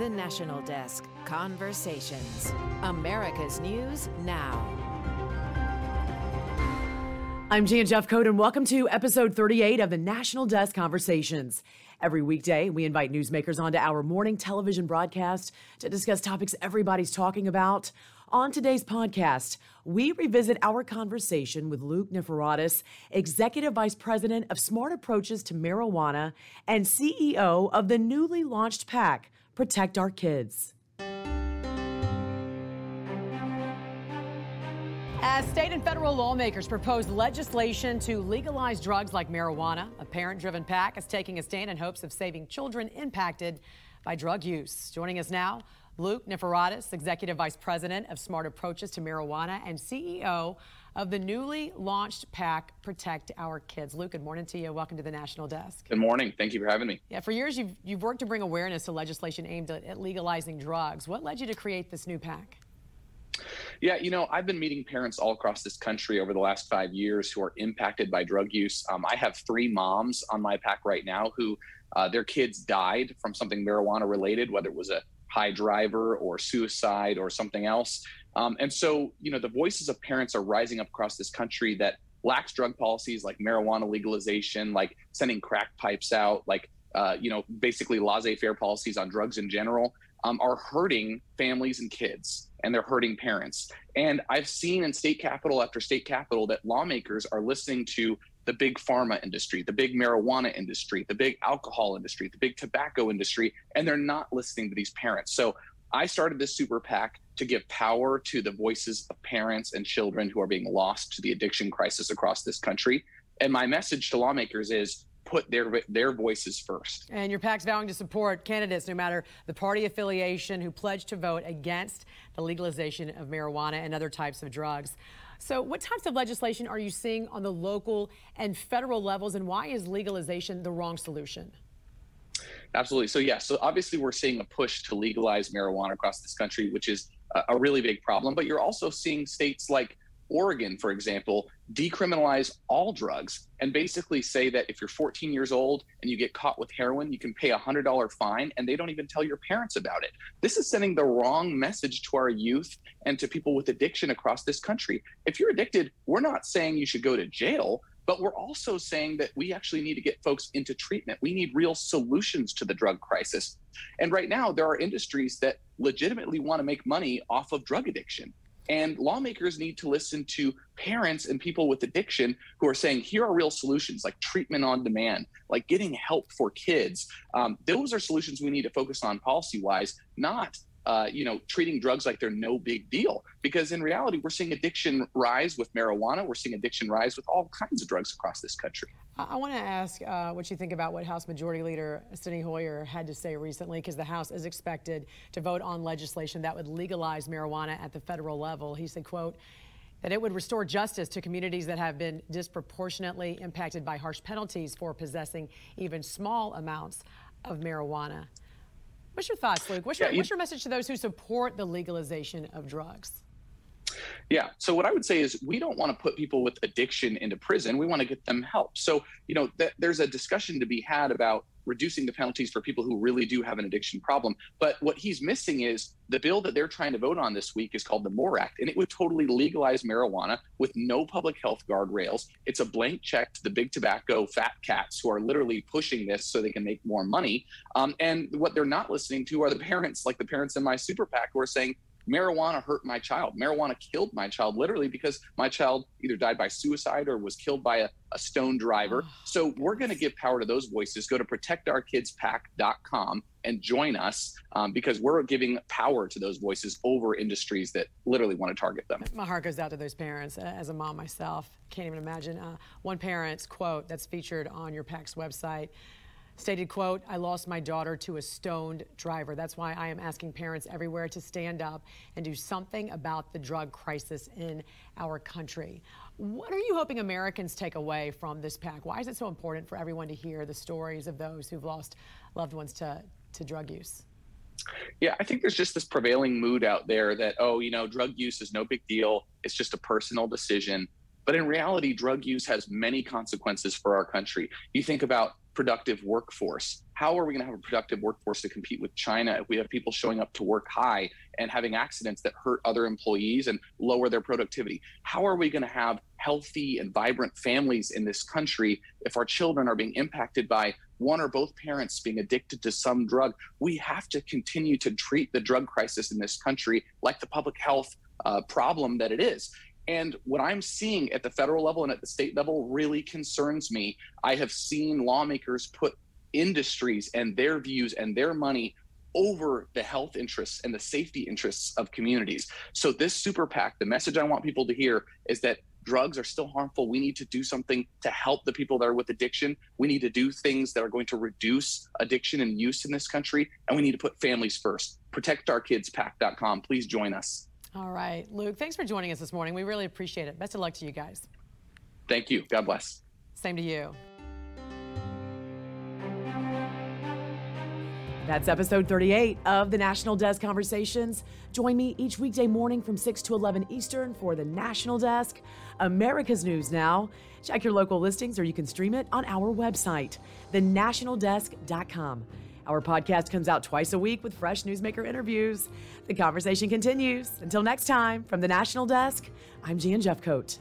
The National Desk Conversations. America's News Now. I'm Jan Jeffcoat, and welcome to episode 38 of the National Desk Conversations. Every weekday, we invite newsmakers onto our morning television broadcast to discuss topics everybody's talking about. On today's podcast, we revisit our conversation with Luke Niforatos, Executive Vice President of Smart Approaches to Marijuana and CEO of the newly launched PAC, Protect Our Kids. As state and federal lawmakers propose legislation to legalize drugs like marijuana, a parent driven PAC is taking a stand in hopes of saving children impacted by drug use. Joining us now, Luke Niforatos, Executive Vice President of Smart Approaches to Marijuana and CEO of the newly launched PAC Protect Our Kids. Luke, good morning to you. Welcome to the National Desk. Good morning. Thank you for having me. Yeah, for years you've, you've worked to bring awareness to legislation aimed at, at legalizing drugs. What led you to create this new PAC? Yeah, you know, I've been meeting parents all across this country over the last five years who are impacted by drug use. Um, I have three moms on my PAC right now who uh, their kids died from something marijuana related, whether it was a high driver or suicide or something else. Um, and so, you know, the voices of parents are rising up across this country that lax drug policies like marijuana legalization, like sending crack pipes out, like, uh, you know, basically laissez faire policies on drugs in general um, are hurting families and kids and they're hurting parents. And I've seen in state capital after state capital that lawmakers are listening to the big pharma industry, the big marijuana industry, the big alcohol industry, the big tobacco industry, and they're not listening to these parents. So I started this super PAC to give power to the voices of parents and children who are being lost to the addiction crisis across this country. And my message to lawmakers is put their their voices first. And your PAC's vowing to support candidates, no matter the party affiliation, who pledge to vote against the legalization of marijuana and other types of drugs. So, what types of legislation are you seeing on the local and federal levels, and why is legalization the wrong solution? Absolutely. So, yes, yeah, so obviously we're seeing a push to legalize marijuana across this country, which is a really big problem. But you're also seeing states like Oregon, for example, decriminalize all drugs and basically say that if you're 14 years old and you get caught with heroin, you can pay a $100 fine and they don't even tell your parents about it. This is sending the wrong message to our youth and to people with addiction across this country. If you're addicted, we're not saying you should go to jail. But we're also saying that we actually need to get folks into treatment. We need real solutions to the drug crisis. And right now, there are industries that legitimately want to make money off of drug addiction. And lawmakers need to listen to parents and people with addiction who are saying, here are real solutions like treatment on demand, like getting help for kids. Um, those are solutions we need to focus on policy wise, not uh, you know, treating drugs like they're no big deal. Because in reality, we're seeing addiction rise with marijuana. We're seeing addiction rise with all kinds of drugs across this country. I want to ask uh, what you think about what House Majority Leader Steny Hoyer had to say recently, because the House is expected to vote on legislation that would legalize marijuana at the federal level. He said, quote, that it would restore justice to communities that have been disproportionately impacted by harsh penalties for possessing even small amounts of marijuana. What's your thoughts, Luke? What's, yeah, your, what's your message to those who support the legalization of drugs? Yeah. So what I would say is we don't want to put people with addiction into prison. We want to get them help. So, you know, th- there's a discussion to be had about reducing the penalties for people who really do have an addiction problem. But what he's missing is the bill that they're trying to vote on this week is called the MORE Act, and it would totally legalize marijuana with no public health guardrails. It's a blank check to the big tobacco fat cats who are literally pushing this so they can make more money. Um, and what they're not listening to are the parents, like the parents in my super PAC, who are saying, marijuana hurt my child. Marijuana killed my child literally because my child either died by suicide or was killed by a, a stone driver. So we're going to give power to those voices. Go to protectourkidspac.com and join us um, because we're giving power to those voices over industries that literally want to target them. My heart goes out to those parents. As a mom myself, can't even imagine. Uh, one parent's quote that's featured on your PAC's website stated quote i lost my daughter to a stoned driver that's why i am asking parents everywhere to stand up and do something about the drug crisis in our country what are you hoping americans take away from this PAC? why is it so important for everyone to hear the stories of those who've lost loved ones to, to drug use yeah, I think there's just this prevailing mood out there that, oh, you know, drug use is no big deal. It's just a personal decision. But in reality, drug use has many consequences for our country. You think about productive workforce. How are we going to have a productive workforce to compete with China if we have people showing up to work high and having accidents that hurt other employees and lower their productivity? How are we going to have healthy and vibrant families in this country if our children are being impacted by one or both parents being addicted to some drug? We have to continue to treat the drug crisis in this country like the public health uh, problem that it is. And what I'm seeing at the federal level and at the state level really concerns me. I have seen lawmakers put industries and their views and their money over the health interests and the safety interests of communities. So, this super PAC, the message I want people to hear is that drugs are still harmful. We need to do something to help the people that are with addiction. We need to do things that are going to reduce addiction and use in this country. And we need to put families first. ProtectOurKidsPAC.com. Please join us. All right, Luke, thanks for joining us this morning. We really appreciate it. Best of luck to you guys. Thank you. God bless. Same to you. That's episode 38 of the National Desk Conversations. Join me each weekday morning from 6 to 11 Eastern for the National Desk, America's News Now. Check your local listings or you can stream it on our website, thenationaldesk.com. Our podcast comes out twice a week with fresh newsmaker interviews. The conversation continues. Until next time, from the National Desk, I'm Jan Jeffcoat.